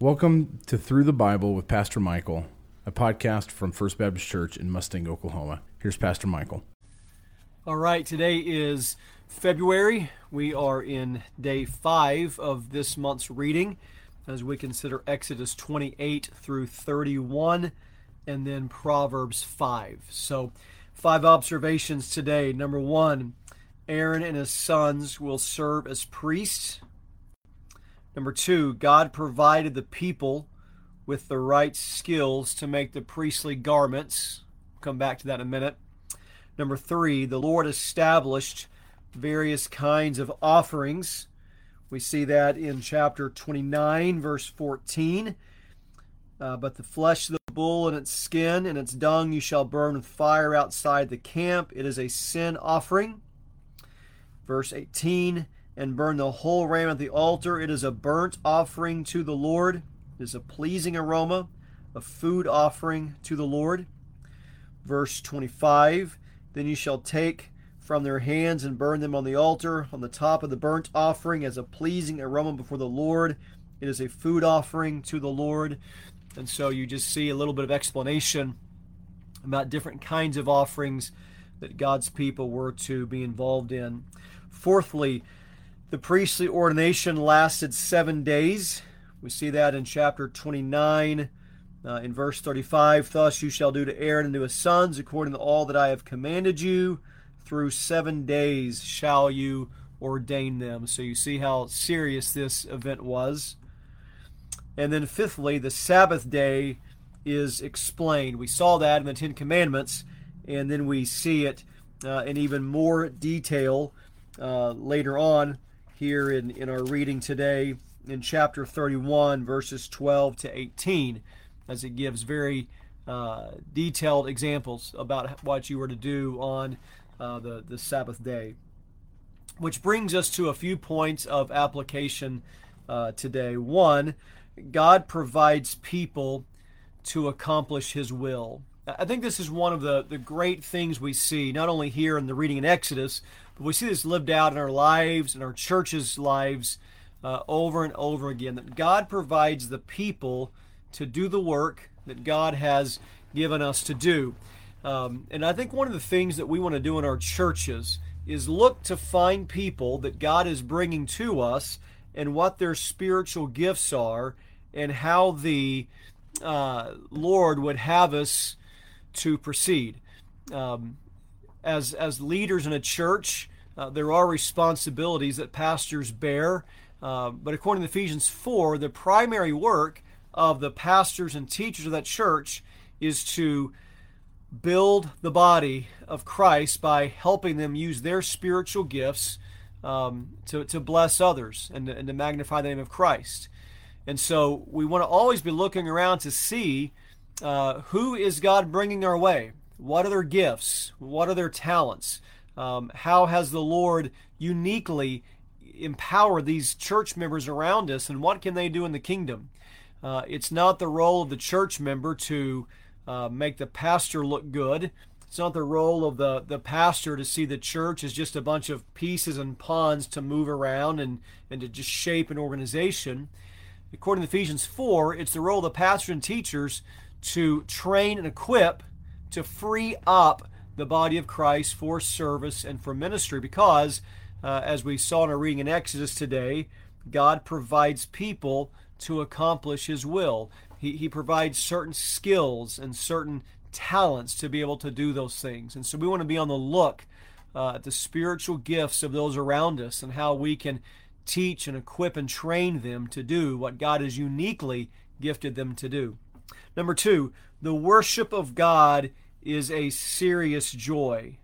Welcome to Through the Bible with Pastor Michael, a podcast from First Baptist Church in Mustang, Oklahoma. Here's Pastor Michael. All right, today is February. We are in day five of this month's reading as we consider Exodus 28 through 31 and then Proverbs 5. So, five observations today. Number one, Aaron and his sons will serve as priests. Number two, God provided the people with the right skills to make the priestly garments. come back to that in a minute. Number three, the Lord established various kinds of offerings. We see that in chapter 29, verse 14. Uh, but the flesh of the bull and its skin and its dung you shall burn with fire outside the camp. It is a sin offering. Verse 18 And burn the whole ram at the altar. It is a burnt offering to the Lord. It is a pleasing aroma, a food offering to the Lord. Verse 25 Then you shall take from their hands and burn them on the altar on the top of the burnt offering as a pleasing aroma before the Lord. It is a food offering to the Lord. And so you just see a little bit of explanation about different kinds of offerings that God's people were to be involved in. Fourthly, the priestly ordination lasted seven days. We see that in chapter 29, uh, in verse 35. Thus you shall do to Aaron and to his sons according to all that I have commanded you. Through seven days shall you ordain them. So you see how serious this event was. And then, fifthly, the Sabbath day is explained. We saw that in the Ten Commandments, and then we see it uh, in even more detail uh, later on here in, in our reading today in chapter 31, verses 12 to 18, as it gives very uh, detailed examples about what you were to do on uh, the, the Sabbath day. Which brings us to a few points of application uh, today. One, God provides people to accomplish His will. I think this is one of the, the great things we see, not only here in the reading in Exodus, but we see this lived out in our lives and our churches' lives uh, over and over again. That God provides the people to do the work that God has given us to do. Um, and I think one of the things that we want to do in our churches is look to find people that God is bringing to us and what their spiritual gifts are and how the uh, Lord would have us to proceed. Um, as as leaders in a church, uh, there are responsibilities that pastors bear. Uh, but according to Ephesians 4, the primary work of the pastors and teachers of that church is to build the body of Christ by helping them use their spiritual gifts um, to, to bless others and to, and to magnify the name of Christ. And so we want to always be looking around to see uh, who is God bringing our way? What are their gifts? What are their talents? Um, how has the Lord uniquely empowered these church members around us, and what can they do in the kingdom? Uh, it's not the role of the church member to uh, make the pastor look good. It's not the role of the, the pastor to see the church as just a bunch of pieces and pawns to move around and, and to just shape an organization. According to Ephesians 4, it's the role of the pastors and teachers to train and equip to free up the body of Christ for service and for ministry because, uh, as we saw in our reading in Exodus today, God provides people to accomplish His will. He, he provides certain skills and certain talents to be able to do those things. And so we want to be on the look uh, at the spiritual gifts of those around us and how we can teach and equip and train them to do what God has uniquely gifted them to do. Number two, the worship of God is a serious joy.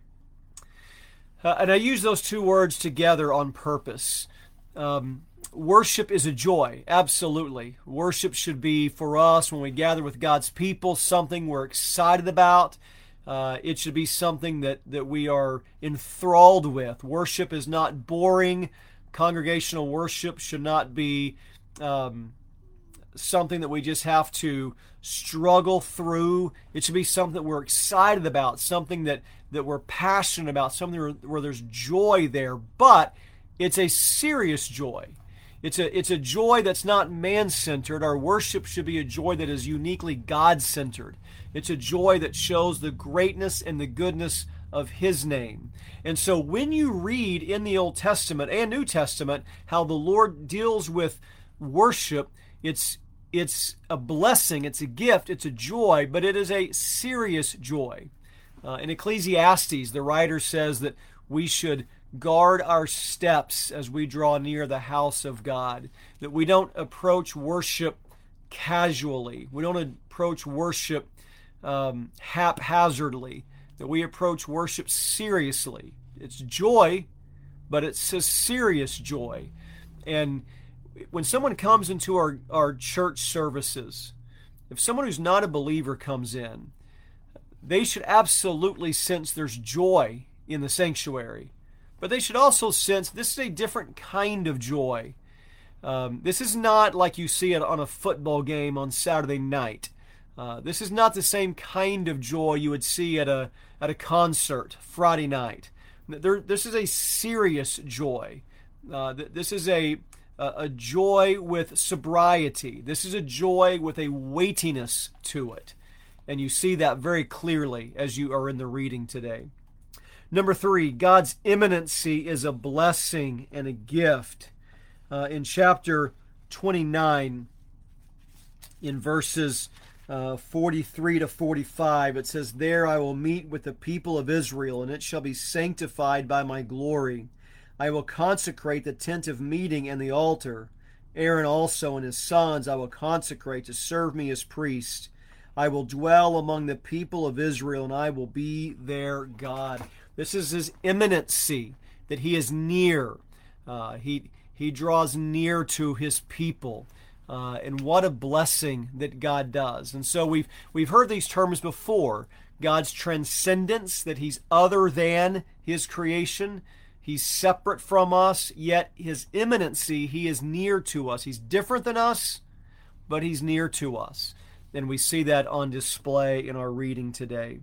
Uh, and I use those two words together on purpose. Um, worship is a joy, absolutely. Worship should be for us when we gather with God's people something we're excited about. Uh, it should be something that, that we are enthralled with. Worship is not boring. Congregational worship should not be um, something that we just have to struggle through. It should be something that we're excited about, something that, that we're passionate about, something where, where there's joy there. But it's a serious joy. It's a, it's a joy that's not man centered. Our worship should be a joy that is uniquely God centered. It's a joy that shows the greatness and the goodness of His name. And so when you read in the Old Testament and New Testament how the Lord deals with worship, it's it's a blessing, it's a gift, it's a joy, but it is a serious joy. Uh, in Ecclesiastes, the writer says that we should guard our steps as we draw near the house of God, that we don't approach worship casually, we don't approach worship um, haphazardly, that we approach worship seriously. It's joy, but it's a serious joy. And when someone comes into our, our church services, if someone who's not a believer comes in, they should absolutely sense there's joy in the sanctuary. But they should also sense this is a different kind of joy. Um, this is not like you see it on a football game on Saturday night. Uh, this is not the same kind of joy you would see at a at a concert Friday night. There, this is a serious joy. Uh, this is a a joy with sobriety. This is a joy with a weightiness to it. And you see that very clearly as you are in the reading today. Number three, God's immanency is a blessing and a gift. Uh, in chapter 29, in verses uh, 43 to 45, it says, There I will meet with the people of Israel, and it shall be sanctified by my glory. I will consecrate the tent of meeting and the altar. Aaron also and his sons I will consecrate to serve me as priests. I will dwell among the people of Israel, and I will be their God. This is his immanency, that he is near. Uh, he, he draws near to his people. Uh, and what a blessing that God does. And so we've, we've heard these terms before God's transcendence, that he's other than his creation. He's separate from us, yet his immanency, he is near to us. He's different than us, but he's near to us. And we see that on display in our reading today.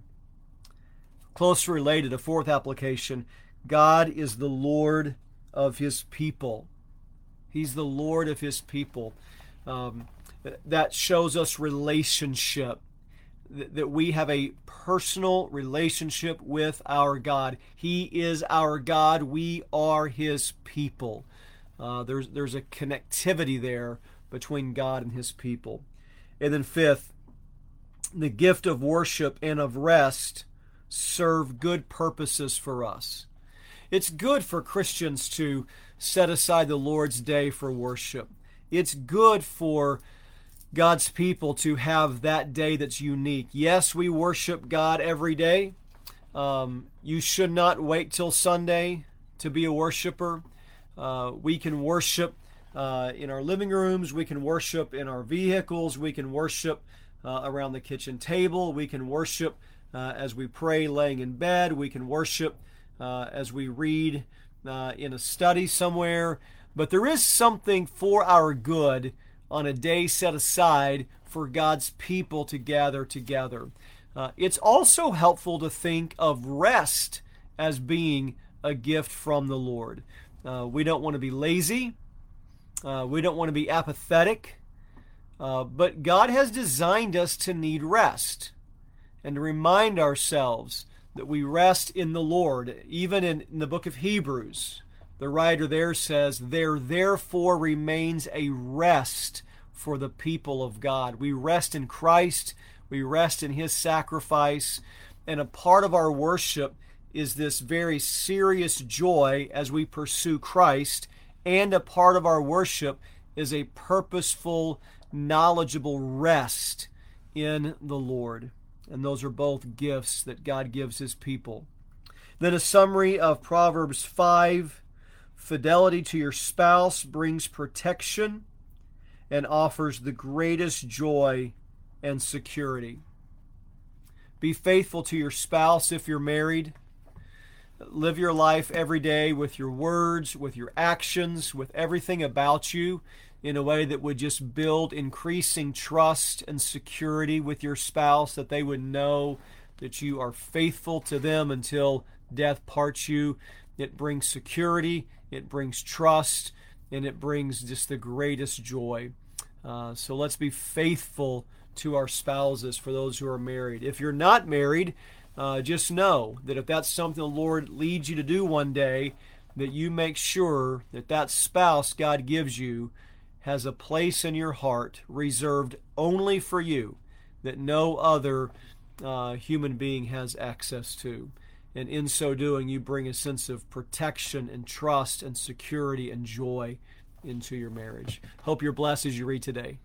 Closely related, a fourth application God is the Lord of his people. He's the Lord of his people. Um, that shows us relationship, that we have a personal relationship with our God. He is our God. We are his people. Uh, there's, there's a connectivity there between God and his people. And then, fifth, the gift of worship and of rest serve good purposes for us. It's good for Christians to set aside the Lord's day for worship. It's good for God's people to have that day that's unique. Yes, we worship God every day. Um, you should not wait till Sunday to be a worshiper. Uh, we can worship uh, in our living rooms, we can worship in our vehicles, we can worship uh, around the kitchen table, we can worship uh, as we pray laying in bed. We can worship uh, as we read uh, in a study somewhere. But there is something for our good on a day set aside for God's people to gather together. Uh, it's also helpful to think of rest as being a gift from the Lord. Uh, we don't want to be lazy. Uh, we don't want to be apathetic. but God has designed us to need rest and to remind ourselves that we rest in the Lord. Even in, in the book of Hebrews, the writer there says, There therefore remains a rest for the people of God. We rest in Christ, we rest in His sacrifice, and a part of our worship is this very serious joy as we pursue Christ, and a part of our worship is a purposeful, knowledgeable rest in the Lord. And those are both gifts that God gives his people. Then a summary of Proverbs 5 Fidelity to your spouse brings protection and offers the greatest joy and security. Be faithful to your spouse if you're married. Live your life every day with your words, with your actions, with everything about you in a way that would just build increasing trust and security with your spouse, that they would know that you are faithful to them until death parts you. It brings security, it brings trust, and it brings just the greatest joy. Uh, so let's be faithful to our spouses for those who are married. If you're not married, uh, just know that if that's something the Lord leads you to do one day, that you make sure that that spouse God gives you has a place in your heart reserved only for you that no other uh, human being has access to. And in so doing, you bring a sense of protection and trust and security and joy into your marriage. Hope you're blessed as you read today.